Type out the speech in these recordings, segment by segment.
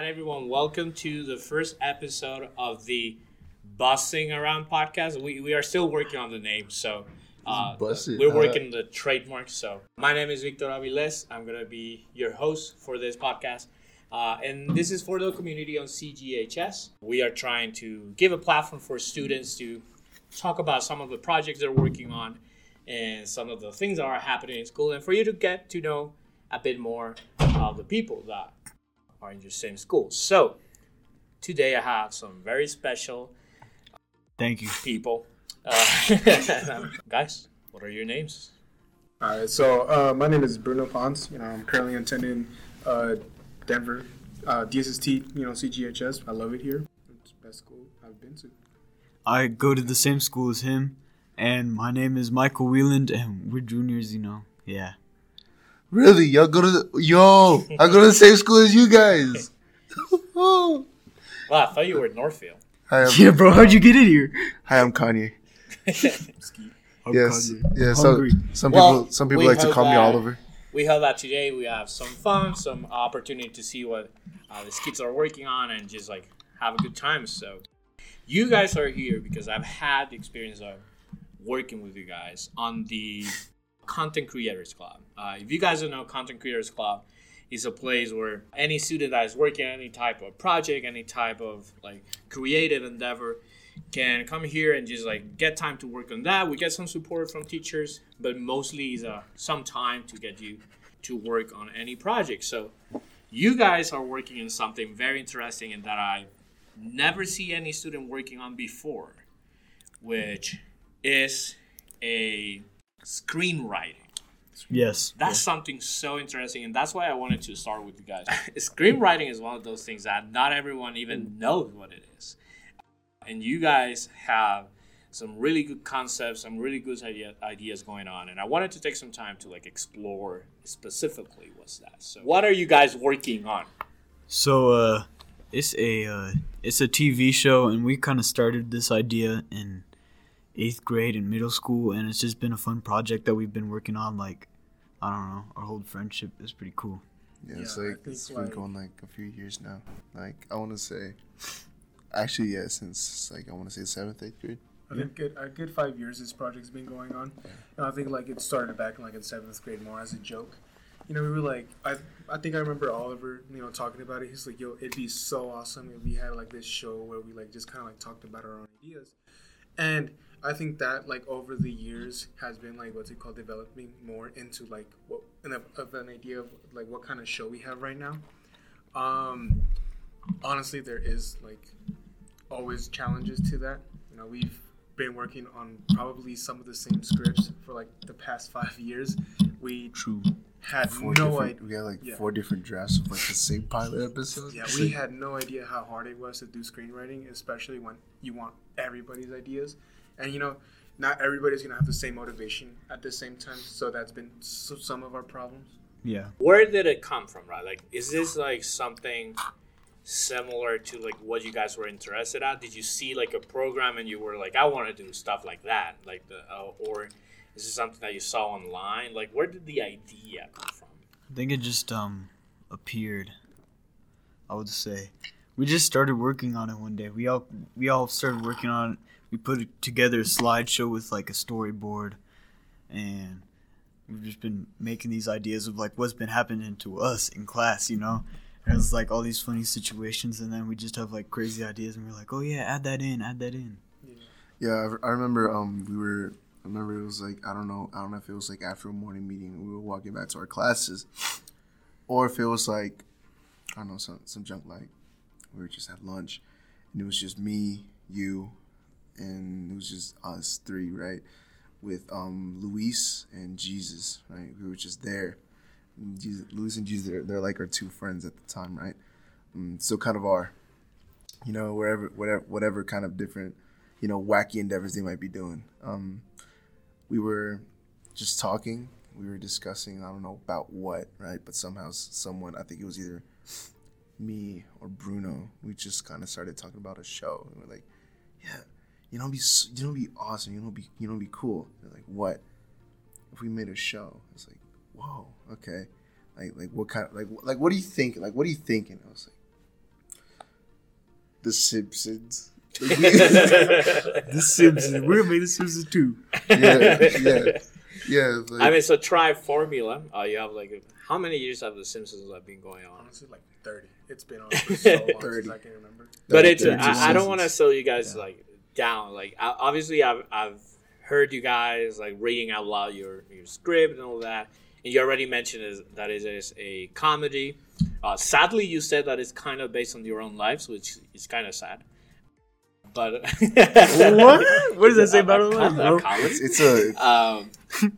right, everyone, welcome to the first episode of the Buzzing Around podcast. We, we are still working on the name, so uh, we're uh, working the trademark. So, my name is Victor Avilés. I'm going to be your host for this podcast. Uh, and this is for the community on CGHS. We are trying to give a platform for students to talk about some of the projects they're working on and some of the things that are happening in school, and for you to get to know a bit more of the people that are in your same school. So, today I have some very special Thank you. people. Uh, guys, what are your names? All right, so uh, my name is Bruno Pons. You know, I'm currently attending uh, Denver uh, DSST. You know, CGHS. I love it here. It's the best school I've been to. I go to the same school as him, and my name is Michael Wieland, and we're juniors, you know. Yeah. Really? Y'all go to the yo? I go to the same school as you guys. Well, I thought you were in Northfield. hi, I'm, Yeah, bro, how'd you get in here? hi, I'm Kanye. I'm Yes, Kanye. yeah. Some Hungry. some Well, people some people like to hope call me Oliver. we hope that today we have some fun, some opportunity to see what uh, the kids are working on, and just like have a good time. So, you guys are here because I've had the experience of working with you guys on the Content Creators Club. Uh, if you guys don't know, Content Creators Club is a place where any student that is working on any type of project, any type of like creative endeavor, can come here and just like get time to work on that. We get some support from teachers, but mostly is uh, some time to get you to work on any project. So you guys are working on something very interesting and that I never see any student working on before, which is a screenwriting. Yes. That's something so interesting, and that's why I wanted to start with you guys. Screenwriting is one of those things that not everyone even knows what it is. And you guys have some really good concepts, some really good idea, ideas going on, and I wanted to take some time to like explore specifically what's that. So, what are you guys working on? So, uh, it's a uh, it's a TV show, and we kind of started this idea in eighth grade and middle school, and it's just been a fun project that we've been working on. Like, I don't know, our whole friendship is pretty cool. Yeah, it's Yeah, like think, it's been like- going like a few years now. Like I want to say, actually, yeah, since like I want to say seventh, eighth grade. I think good, a good five years this project's been going on. And I think like it started back in like in seventh grade more as a joke. You know, we were like, I, I think I remember Oliver, you know, talking about it. He's like, yo, it'd be so awesome if we had like this show where we like just kind of like talked about our own ideas. And I think that like over the years has been like what's it called developing more into like what an, of an idea of like what kind of show we have right now. Um, honestly, there is like always challenges to that. You know, we've been working on probably some of the same scripts for like the past five years. We True. had Four no idea. we got like yeah. four different drafts of like the same pilot episode. Yeah, we had no idea how hard it was to do screenwriting, especially when you want everybody's ideas. And you know, not everybody's gonna have the same motivation at the same time. So that's been so, some of our problems. Yeah. Where did it come from, right? Like, is this like something similar to like what you guys were interested at? Did you see like a program and you were like, I want to do stuff like that, like the, uh, or is this something that you saw online? Like, where did the idea come from? I think it just um appeared. I would say we just started working on it one day. We all we all started working on it. We put together a slideshow with like a storyboard, and we've just been making these ideas of like what's been happening to us in class, you know. And it was like all these funny situations, and then we just have like crazy ideas, and we're like, oh yeah, add that in, add that in. Yeah, I, I remember. Um, we were. I remember it was like I don't know. I don't know if it was like after a morning meeting, we were walking back to our classes, or if it was like I don't know some some junk like we were just at lunch, and it was just me, you, and it was just us three, right, with um Luis and Jesus, right. We were just there. And Jesus, Luis and Jesus, they're, they're like our two friends at the time, right. Um, so kind of our, you know, wherever whatever whatever kind of different you know, wacky endeavors they might be doing. Um, we were just talking. We were discussing, I don't know about what, right? But somehow, someone, I think it was either me or Bruno, we just kind of started talking about a show. And we're like, yeah, you know, it'd be, you know, it'd be awesome. You know, it'd be, you know, it'd be cool. They're like, what? If we made a show, it's like, whoa, okay. Like, like what kind of, like, like, what do you think? Like, what are you thinking? I was like, The Simpsons. The Simpsons. We're gonna make the Simpsons too. yeah, yeah, yeah. Like, I mean, so try formula. Uh, you have like how many years have the Simpsons have been going on? Honestly, like thirty. It's been on for so long 30. since I can remember. But Thirty- it's thirty-two I, I don't want to seasons. slow you guys like down. Like obviously, I've I've heard you guys like reading out loud your your script and all that, and you already mentioned is that it is a comedy. Uh, sadly, you said that it's kind of based on your own lives, which is kind of sad. But What? What does that say about a, our a, comedy? It's, it's a Um,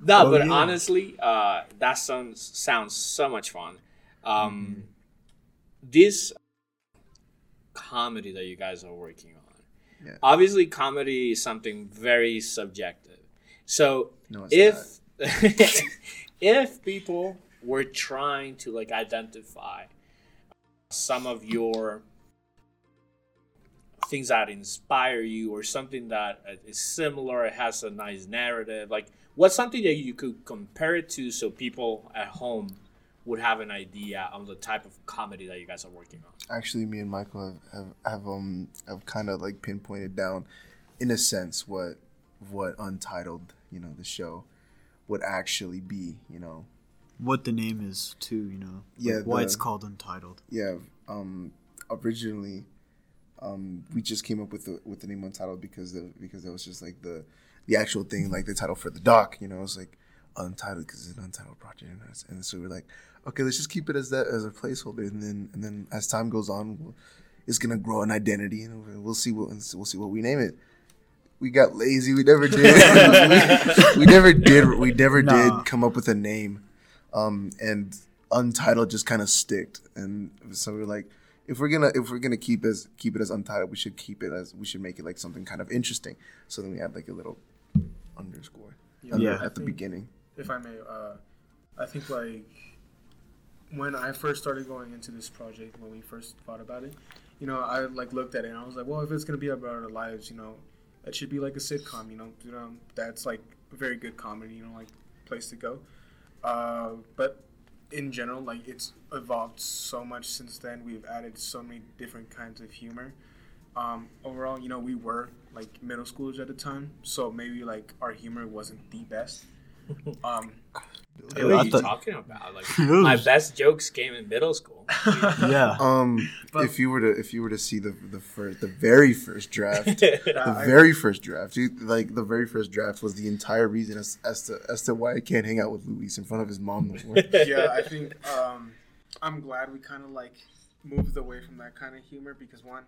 no, Oh, but yeah. honestly, uh, that sounds sounds so much fun. Um, This comedy that you guys are working on, Yeah. obviously, comedy is something very subjective. So no, if if people were trying to like identify some of your things that inspire you or something that uh, similar it has a nice narrative like what's something that you could compare it to so people at home would have an idea on the type of comedy that you guys are working on actually me and Michael have have, have um have kind of like pinpointed down, in a sense, what what Untitled, you know, the show, would actually be. You know, What the name is too, you know. Yeah, why the- it's called Untitled. yeah. Um, originally, um, we just came up with the with the name Untitled because the because that was just like the the actual thing, like the title for the doc. You know, it was like Untitled because it's an untitled project, and, it's- and so we're like, okay, let's just keep it as that as a placeholder, and then and then as time goes on, it's gonna grow an identity, and we'll- we'll see what we'll see what we name it. We got lazy. We never did. we, we never did. We never Nah. did come up with a name, um, and Untitled just kind of sticked, and so we're like, if we're gonna if we're gonna keep as keep it as Untitled, we should keep it as we should make it like something kind of interesting. So then we add like a little underscore under- Yeah. at the beginning. if I may, uh, I think like when I first started going into this project, when we first thought about it, you know, I like looked at it and I was like, well, if it's gonna be about our lives, you know, it should be like a sitcom, you know, you know, that's like a very good comedy, you know, like place to go. Uh, but in general, like it's evolved so much since then. We've added so many different kinds of humor. Um, overall, you know, we were like middle schoolers at the time, so maybe like our humor wasn't the best. Um, what are you thought- talking about like my best jokes came in middle school Yeah. Um, But- if you were to if you were to see the the first the very first draft, the I- very first draft, dude, like the very first draft was the entire reason as, as to as to why I can't hang out with Luis in front of his mom no more. yeah, I think um, I'm glad we kind of like moved away from that kind of humor because one,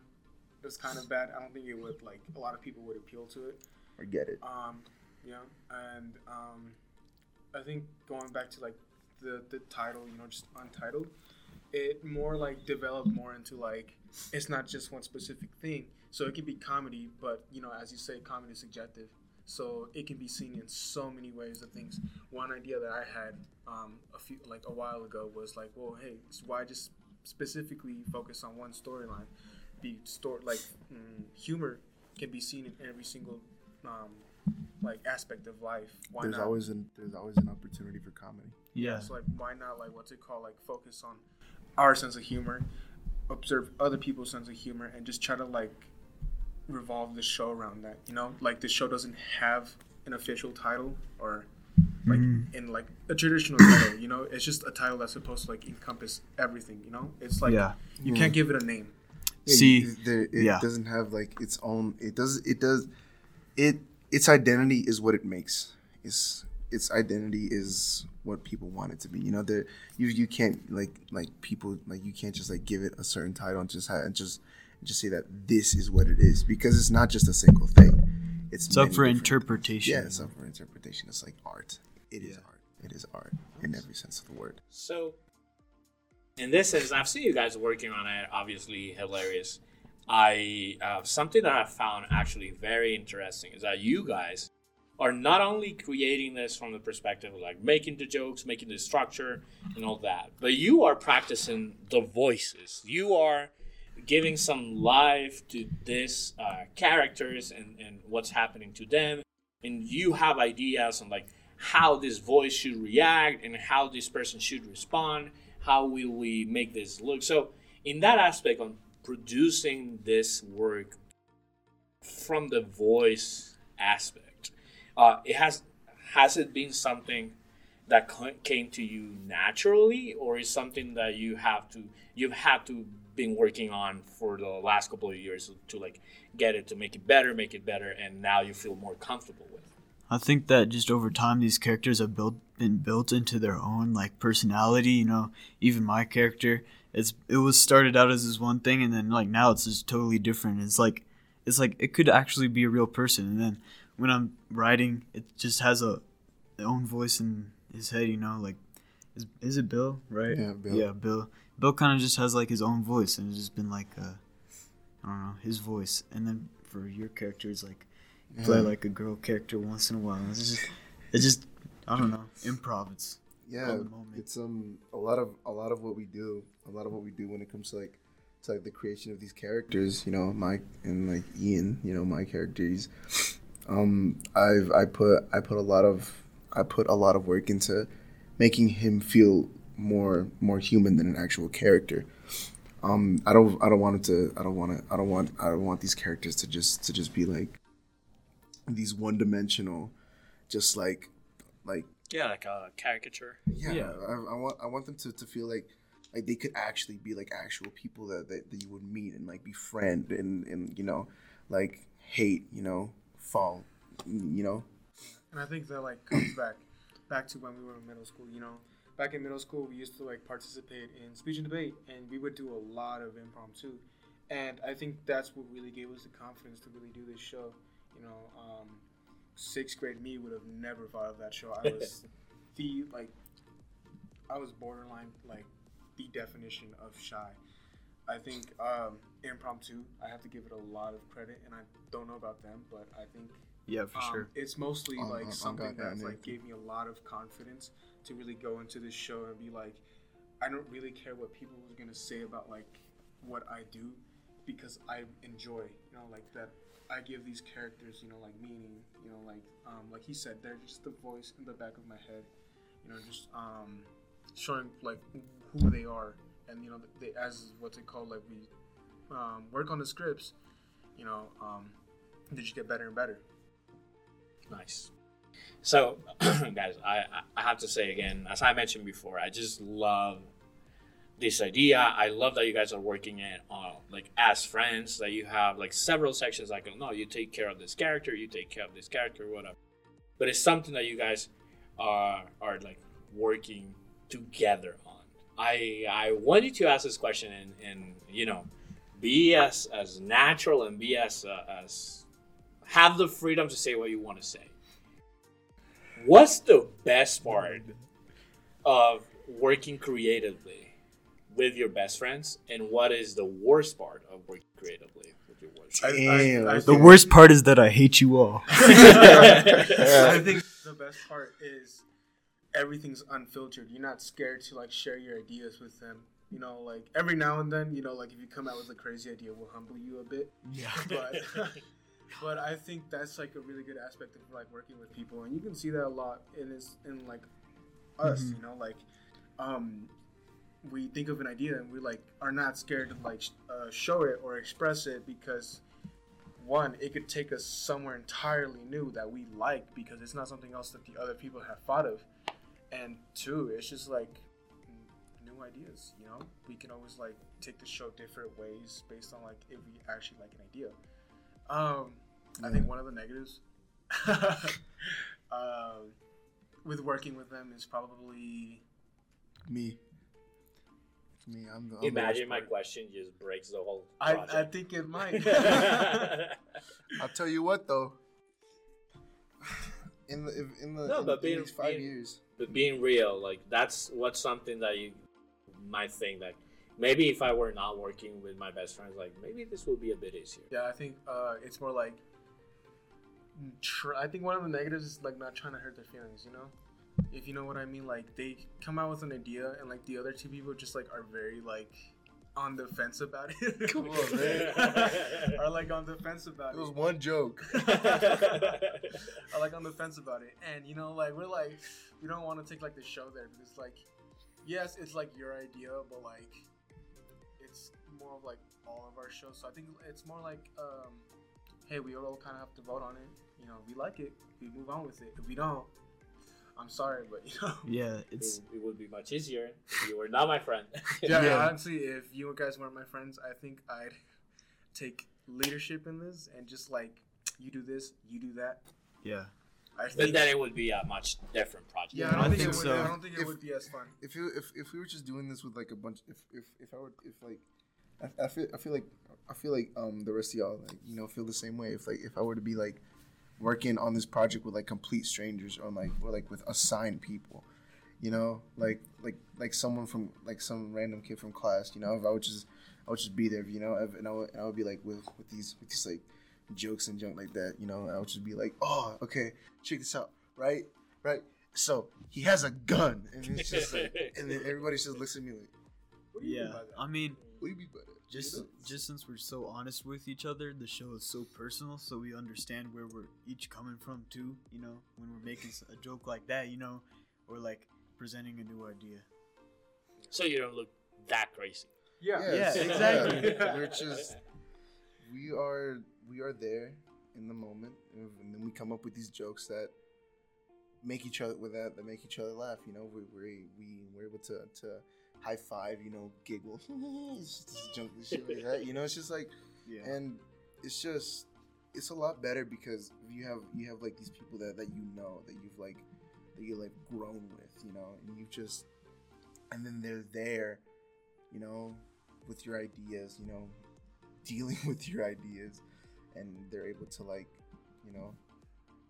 it was kind of bad. I don't think it would like a lot of people would appeal to it. I get it. Um, you know, and um, I think going back to like the the title, you know, just untitled, it more like developed more into like it's not just one specific thing. So it can be comedy, but you know, as you say, comedy is subjective. So it can be seen in so many ways. of things. One idea that I had um, a few like a while ago was like, well, hey, so why just specifically focus on one storyline? Be stored like mm, humor can be seen in every single um, like aspect of life. Why There's not? always an there's always an opportunity for comedy. Yeah. So like, why not like what's it called? Like focus on our sense of humor, observe other people's sense of humor, and just try to like revolve the show around that. You know, like the show doesn't have an official title or like Mhm. in like a traditional title. You know, it's just a title that's supposed to like encompass everything. You know, it's like yeah. you can't give it a name. Yeah, See, you- there, it yeah. doesn't have like its own. It does. It does. It its identity is what it makes. Its its identity is what people want it to be. You know, there you you can't like like people like you can't just like give it a certain title and just have, and just just say that this is what it is because it's not just a single thing. It's It's up for different- interpretation. Yeah, it's up for interpretation. It's like art. It is Yeah. art. It is art in every sense of the word. So, in this sense, I've seen you guys working on it. Obviously, hilarious. I uh, something that I found actually very interesting is that you guys are not only creating this from the perspective of like making the jokes, making the structure, and all that, but you are practicing the voices. You are giving some life to this uh, characters and, and what's happening to them and you have ideas on like how this voice should react and how this person should respond how will we make this look so in that aspect on producing this work from the voice aspect, uh, it has has it been something that came to you naturally, or is something that you have to you've had to been working on for the last couple of years to like get it to make it better, make it better, and now you feel more comfortable with. it? I think that just over time, these characters have built been built into their own like personality. You know, even my character, it's it was started out as this one thing, and then like now it's just totally different. It's like it's like it could actually be a real person, and then when I'm writing, it just has a own voice in his head. You know, like is is it Bill? Right? Yeah, Bill. Yeah, Bill. Bill kind of just has like his own voice, and it's just been like uh, I don't know his voice. And then for your character, it's like play like a girl character once in a while. It's just, it's just, I don't know, improv. It's yeah on the moment. it's um a lot of a lot of what we do a lot of what we do when it comes to like to like the creation of these characters you know mike and like ian you know my characters um i've i put i put a lot of i put a lot of work into making him feel more more human than an actual character um i don't i don't want it to i don't want to i don't want i don't want these characters to just to just be like these one-dimensional just like like Yeah, like a caricature. yeah, Yeah. I, I want I want them to, to feel like like they could actually be like actual people that, that, that you would meet and like befriend and and you know like hate you know fall you know And I think that like comes back back to when we were in middle school. You know, back in middle school, we used to like participate in speech and debate, and we would do a lot of impromptu. And I think that's what really gave us the confidence to really do this show. You know, um, sixth grade me would have never thought of that show. I was the like, I was borderline like the definition of shy. I think um, impromptu. I have to give it a lot of credit, and I don't know about them, but I think yeah, for um, sure. It's mostly On- on- like on something that like yeah. gave me a lot of confidence to really go into this show and be like, I don't really care what people are gonna say about like what I do, because I enjoy, you know, like that. I give these characters, you know, like meaning, you know, like um, like he said, they're just the voice in the back of my head, you know, just um, showing like who they are, and you know, they as what's it called, like we um, work on the scripts, you know, um, they just get better and better. Nice. So, guys, I, I- I have to say again, as I mentioned before, I just love this idea. I love that you guys are working it on like as friends. That you have like several sections. Like, no, you take care of this character, you take care of this character, whatever. But it's something that you guys are are like working together on. I I wanted to ask this question and and you know be as as natural and be as uh, as have the freedom to say what you want to say. What's the best part of working creatively with your best friends, and what is the worst part of working creatively with your worst friends? Damn, I, I, I The think- worst part is that I hate you all. I think the best part is everything's unfiltered. You're not scared to like share your ideas with them. You know, like every now and then, you know, like if you come out with a crazy idea, we'll humble you a bit. Yeah. But but I think that's like a really good aspect of like working with people, and you can see that a lot in this in like us. Mhm. You know, like um, we think of an idea and we like are not scared to like uh, show it or express it because one, it could take us somewhere entirely new that we like because it's not something else that the other people have thought of, and two, it's just like new ideas. You know, we can always like take the show different ways based on like if we actually like an idea. Um, I think one of the negatives um, with working with them is probably me me I'm the I'm Imagine worst my question just breaks the whole I, project. I think it might. I'll tell you what though in the in the No, in, but in being- these five being- years but being real, like that's what's something that you might think that maybe if I were not working with my best friends, like maybe this would be a bit easier. Yeah, I think uh, it's more like. Tr- I think one of the negatives is like not trying to hurt their feelings. You know, if you know what I mean. Like they come out with an idea, and like the other two people just like are very like on the fence about it. Come on, man. are like on the fence about it it. was one joke are like on the fence about it, and you know, like we're like we don't want to take like the show there because like yes, it's like your idea, but like it's more of like all of our shows. So I think it's more like, um, hey, we all kind of have to vote on it. You know, if we like it, we move on with it. If we don't, I'm sorry, but you know. Yeah, it's It, it would be much easier. You were not my friend. Yeah, Yeah. honestly, if you guys weren't my friends, I think I'd take leadership in this and just like you do this, you do that. yeah. I but think. then it would be a much different project. yeah, I don't I think, think it would. so. I don't think it If- would be as fun. if you if, if we were just doing this with like a bunch if if, if I were if like I, I feel I feel like I feel like um the rest of y'all like you know feel the same way if like if I were to be like working on this project with like complete strangers or like or like with assigned people you know like like like someone from like some random kid from class you know if I would just I would just be there you know and I would, and I would be like with with these with these like jokes and junk like that you know and I would just be like oh okay check this out right right so he has a gun and it's just like and then everybody just looks at me like, What do you mean by Yeah. that? I mean, "What do you mean by that?" Just just since we're so honest with each other, the show is so personal, so we understand where we're each coming from too. You know, when we're making a joke like that, you know, or like presenting a new idea. So you don't look that crazy. yeah. Yeah, exactly. Yeah, We're just we are we are there in the moment, and then we come up with these jokes that make each other with that that make each other laugh. You know, we we we we're able to to high five. You know, giggle, It's just junk shit like that. You know, it's just like Yeah. and it's just it's a lot better because you have you have like these people that that you know that you've like that you like grown with you know and you just and then they're there you know with your ideas you know dealing with your ideas and they're able to like you know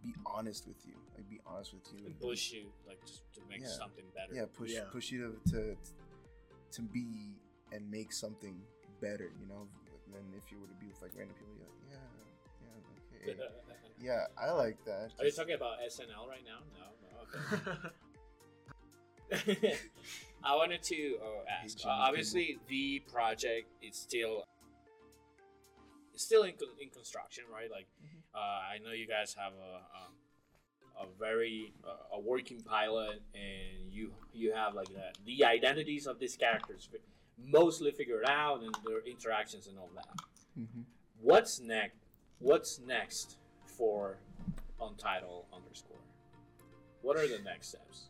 be honest with you like be honest with you And push you like just to make Yeah. something better. yeah push Yeah. push you to, to to be and make something better you know than if you were to be with like random people you're like yeah yeah okay yeah i like that Are you talking about SNL right now? No, no. Okay. I wanted to uh, ask. Uh, obviously, the project is still still in, in construction, right? Like, uh, I know you guys have a um, a very uh, a working pilot, and you you have like the, the identities of these characters mostly figured out, and their interactions and all that. Mhm. What's next? What's next for Untitled underscore? What are the next steps?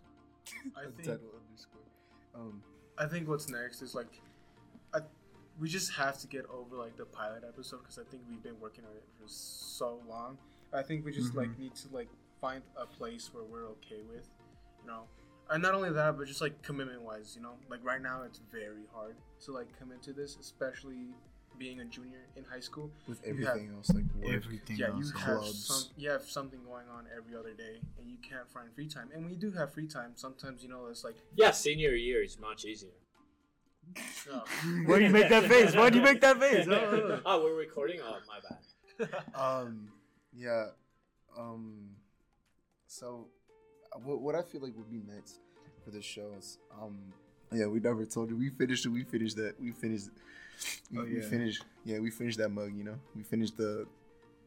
I think Title underscore um I think what's next is like, I, we just have to get over like the pilot episode because I think we've been working on it for so long. I think we just like need to like find a place where we're okay with, you know, and not only that, but just like commitment wise, you know, like right now it's very hard to like commit to this, especially being a junior in high school. with You have- everything else like work Everything Yeah, you else. have clubs. some, you have something going on every other day, and you can't find free time. And when you do have free time, sometimes you know it's like, Yeah, senior year is much easier. oh, Why do you make that face? Why do you make that face? Oh, Oh, we're recording. Oh, my bad. um yeah um so uh, what, what i feel like would be next for the show is um yeah we never told you we finished it we finished that we finished we, Oh, we yeah. finished yeah we finished that mug you know we finished the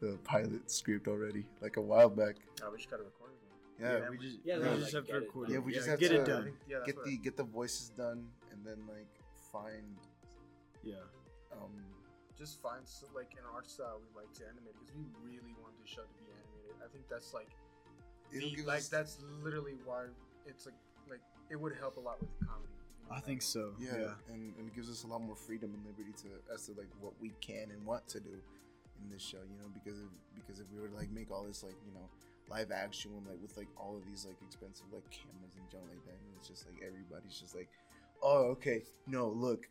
the pilot script already like a while back oh, we just gotta record it. yeah, Yeah, we just, Yeah, we no, just like, have to record it. Yeah, we just have to get to- it done. yeah, that's get what the get the voices done and then like find Yeah. um just find s- like an art style we like to animate because we really want this show to be animated. I think that's like it'll the, give like us- that's literally why it's like like it would help a lot with the comedy. you know? I think so. yeah, Yeah. And, and it gives us a lot more freedom and liberty to as to like what we can and want to do in this show you know because if because if we were to like make all this like you know live action with like with like all of these like expensive like cameras and junk like that and it's just like everybody's just like oh okay no look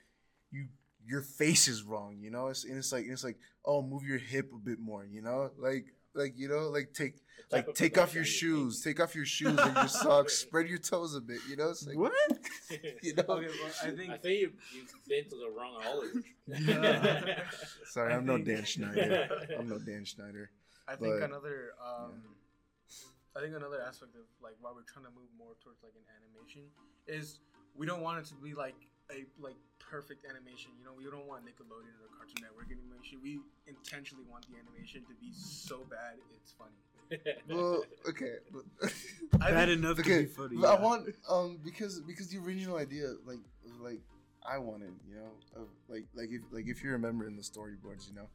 you your face is wrong you know it's and it's like it's like oh move your hip a bit more you know like like you know like take like of take off your you shoes take off your shoes and your socks spread your toes a bit you know it's like What? you know Okay, well, I think I think you, you've been to the wrong Hollywood. Sorry, I'm no Dan Schneider. I'm no Dan Schneider. I think But- another um, I think another aspect of like why we're trying to move more towards like an animation is we don't want it to be like a like perfect animation. You know, we don't want Nickelodeon or Cartoon Network animation. We intentionally want the animation to be so bad it's funny. Well, okay. But, I Bad think- enough to okay. be funny. but I want um because because the original idea like like I wanted, you know, of like like if like if you remember in the storyboards, you know,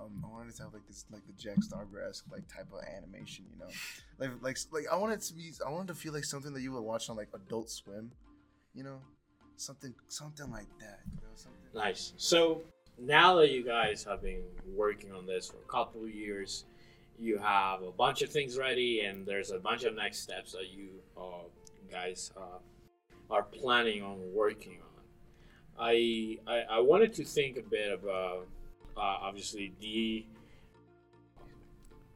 um, I wanted to have like this like the Jack Stargrass like type of animation, you know, like like like I wanted to be I wanted to feel like something that you would watch on like Adult Swim, you know, something something like that, you know, something. Nice. So now that you guys have been working on this for a couple of years, you have a bunch of things ready, and there's a bunch of next steps that you uh, guys uh, are planning on working on. I, I I wanted to think a bit about uh, obviously the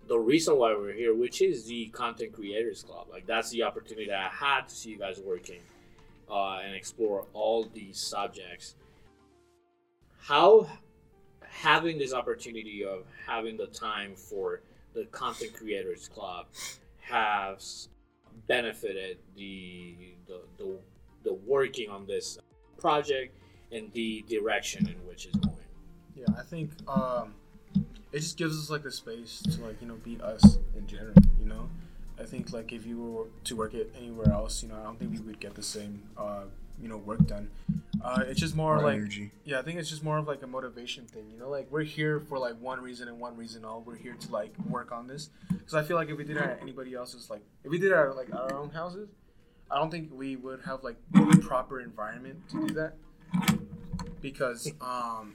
the reason why we're here, which is the Content Creators Club. Like that's the opportunity that I had to see you guys working uh, and explore all these subjects. How having this opportunity of having the time for the Content Creators Club has benefited the the, the, the working on this project and the direction in which it's going. Yeah, I think um, it just gives us like the space to like you know be us in general. You know, I think like if you were to work it anywhere else, you know, I don't think we would get the same uh, you know work done. Uh, it's just more More like energy. yeah, I think it's just more of like a motivation thing. You know, like we're here for like one reason and one reason all. We're here to like work on this because I feel like if we did it at anybody else's like if we did it at like our own houses, I don't think we would have like the proper environment to do that because um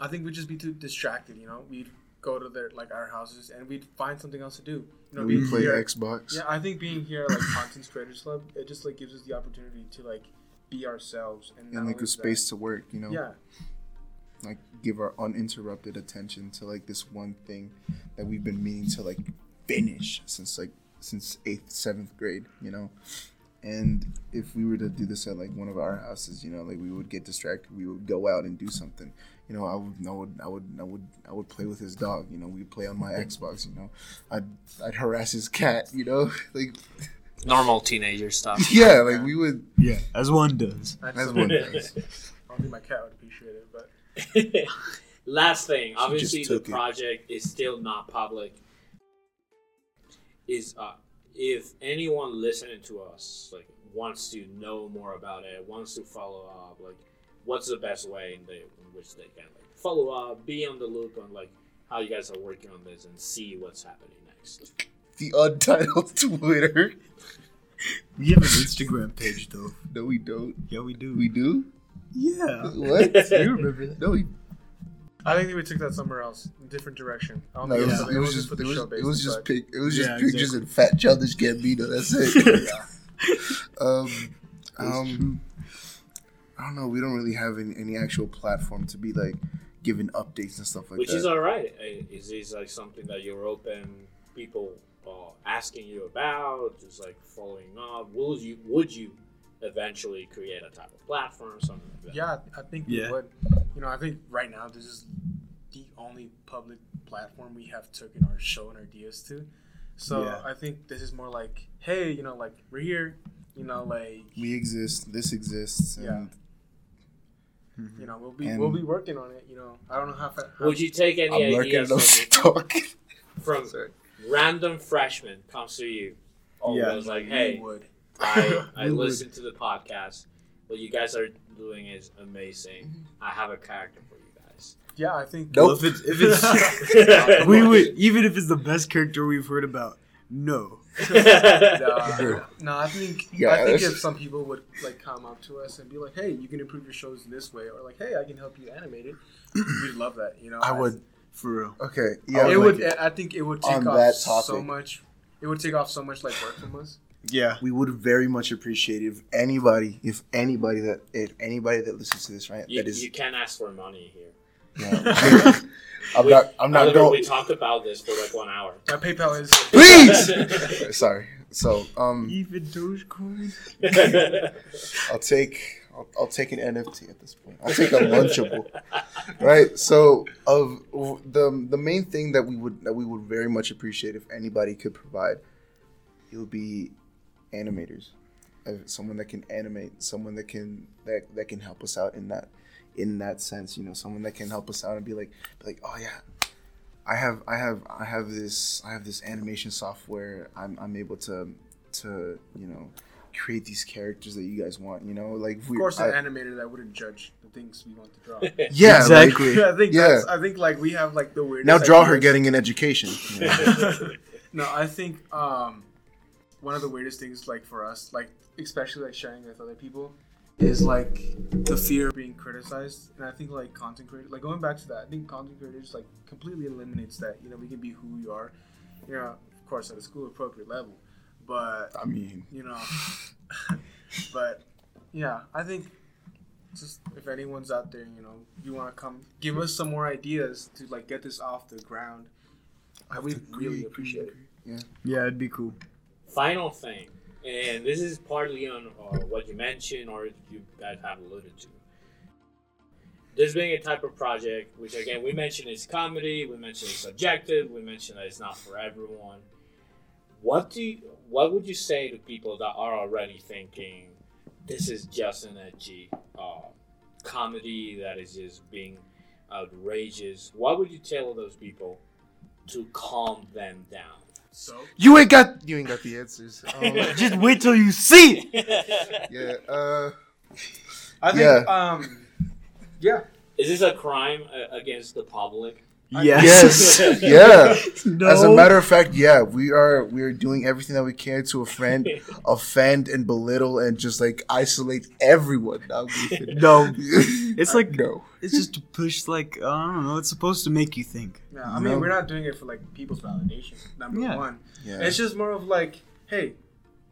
I think we'd just be too distracted. You know, we'd go to their like our houses and we'd find something else to do. You know, we play here- Xbox. yeah, I think being here like Content Creators Club, it just like gives us the opportunity to like be ourselves and, and like a space to work, you know. Yeah, like give our uninterrupted attention to like this one thing that we've been meaning to like finish since like since eighth seventh grade you know and if we were to do this at like one of our houses you know like we would get distracted we would go out and do something you know i would i would i would i would i would play with his dog you know we'd play on my xbox you know i'd i'd harass his cat you know like Normal teenager stuff. yeah like we would Yeah, as one does. that's, That's one else. thing. I don't think my cat would appreciate it, but Last thing, obviously the it. project is still not public. Is uh, if anyone listening to us like wants to know more about it, wants to follow up, like what's the best way in, the, in which they can like follow up, be on the loop on like how you guys are working on this, and see what's happening next. the untitled twitter We have an Instagram page though. no we don't Yeah, we do. we do yeah. what You remember that? no we I think we took that somewhere else, different direction. I don't No, think it it was, was, it was just for it was, it was just pic, it was just Yeah, pictures exactly. and fat childish Gambino. That's it. yeah. um, um, I don't know. We don't really have any, any actual platform to be like giving updates and stuff like that. Which is all right. Is this like something that you're open people are asking you about, just like following up? Will you would you eventually create a type of platform, or something like that? Yeah, I think Yeah. we would. You know, I think right now this is the only public platform we have taken our show and our ideas to. So Yeah. I think this is more like, hey, you know, like we're here. You know, like we exist. This exists. Yeah. And you know, we'll be And- we'll be working on it. You know, I don't know how. fa- how Would you take any I'm ideas from, stock. from random freshman comes to you? Oh, Yeah. was like, hey, would. I I We listened to the podcast. What you guys are doing is amazing. Mm-hmm. I have a character for you guys. Yeah, I think. Nope. Well, if it's, if it's we would even if it's the best character we've heard about. No. No, no, I think Yeah, I think that's- if some people would like come up to us and be like, "Hey, you can improve your shows this way," or like, "Hey, I can help you animate it," we'd love that. You know, I would. For real. Okay. Yeah. it like, would. I think it would take On off that so much. It would take off so much like work from us. Yeah. we would very much appreciate if anybody, if anybody that, if anybody that listens to this, right, You, that is, you can't ask for money here. Yeah, I'm We- not, I'm not going. We talked about this for like one hour. My PayPal is. Please. Sorry. So, um, Even Dogecoin. I'll take I'll, I'll take an NFT at this point. I'll take a lunchable, right? So, of the the main thing that we would that we would very much appreciate if anybody could provide, it would be animators, someone that can animate, someone that can that that can help us out in that in that sense. You know, someone that can help us out and be like be like, oh yeah. I have I have I have this I have this animation software. I'm, I'm able to to you know create these characters that you guys want. You know, like if Of course, I- an animator that wouldn't judge the things we want to draw. yeah, Exactly. like, I think Yeah. that's, I think like we have like the weirdest. now draw her getting an education. you know? no, I think um, one of the weirdest things, like for us, like especially like sharing with other people, is like the fear of being criticized. And I think like content creators, like going back to that, I think content creators like completely eliminates that. You know, we can be who we are. You know, of course, at a school appropriate level, but I mean, you know, but yeah, I think just if anyone's out there, you know, you want to come give us some more ideas to like get this off the ground. I would really appreciate it. Yeah. Yeah, it'd be cool. Final thing, and this is partly on uh, what you mentioned or you guys have alluded to. This being a type of project, which again we mentioned is comedy, we mentioned it's subjective, we mentioned that it's not for everyone. What do you, what would you say to people that are already thinking this is just an edgy uh, comedy that is just being outrageous? What would you tell those people to calm them down? So you ain't got you ain't got the answers. Um, Just wait till you see it. yeah, uh, I think, Yeah. um, yeah, Is this a crime uh, against the public? Yes. yes, yeah. no. As a matter of fact, yeah, we are we are doing everything that we can to offend, offend and belittle and just like isolate everyone. No, No. It's like no. it's just to push like I don't know. It's supposed to make you think. yeah. I mean, No. we're not doing it for like people's validation. Number Yeah. one, Yeah, it's just more of like, hey,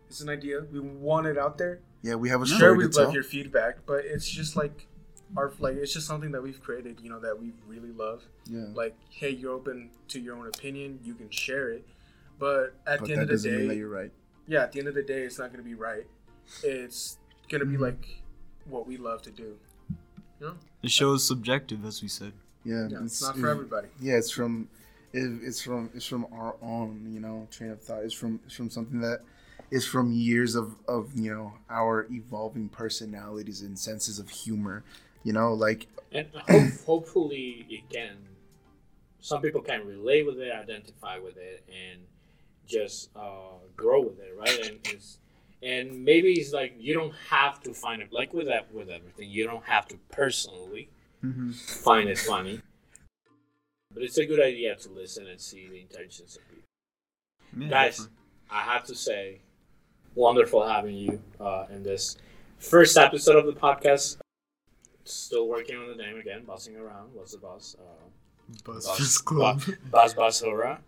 it's an idea. We want it out there. yeah. We have a Sure, Sure, story we to tell. love your feedback, but it's just like our like it's just something that we've created. You know that we really love. Yeah, Like, hey, you're open to your own opinion. You can share it, but at but the end that of the doesn't mean that day, you're right. yeah, at the end of the day, it's not going to be right. It's going to be Mhm. like what we love to do. You know? The show is subjective, as we said. Yeah, Yeah, it's not for everybody. Yeah, it's from, it, it's from it's from our own you know train of thought. It's from it's from something that is from years of of you know our evolving personalities and senses of humor. You know, like And hope, hopefully, it can. Some people can relate with it, identify with it, and just uh, grow with it, right? And it's, and maybe it's like you don't have to find it like with that with everything. You don't have to personally Mm-hmm. find it funny, but it's a good idea to listen and see the intentions of people. Yeah, Guys, definitely. I have to say, wonderful having you uh, in this first episode of the podcast. Still working on the name again, buzzing around. What's the buzz? Uh, Buzzfizz Club. Buzz Buzz Hurrah.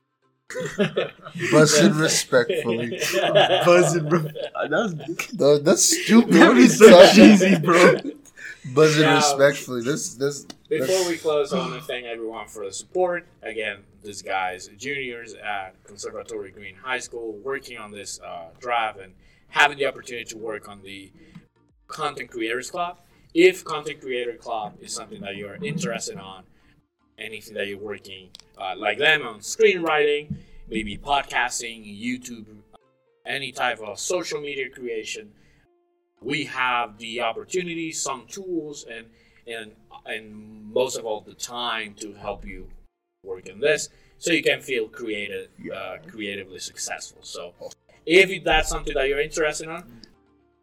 Buzzing respectfully. Buzzing, bro. That that's stupid. That'd be so cheesy, bro. Buzzing Now- respectfully. This this. Before we close, I want to thank everyone for the support. Again, these guys, juniors at Conservatory Green High School, working on this uh, drive and having the opportunity to work on the Content Creators Club. If Content Creator Club is something that you're interested on, anything that you're working uh, like them on screenwriting, maybe podcasting, YouTube, any type of social media creation, we have the opportunity, some tools, and and and most of all the time to help you work in this, so you can feel creative, uh, creatively successful. So, if that's something that you're interested in,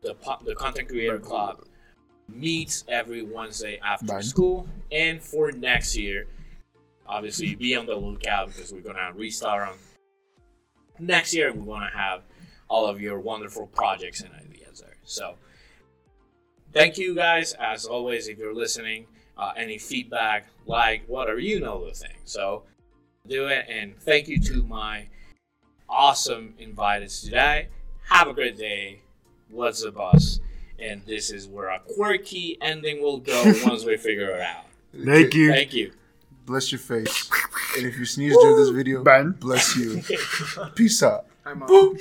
the the Content Creator Club meets every Wednesday after Bye. school, and for next year, obviously be on the lookout because we're gonna restart on next year. and We're gonna have all of your wonderful projects and ideas there. So thank you guys as always if you're listening uh, any feedback like whatever you know the thing so do it and thank you to my awesome inviteds today have a great day what's the bus and this is where a quirky ending will go once we figure it out Thank you. thank you Bless your face. And if you sneeze during this video, Ban. bless you. Peace out. I'm on.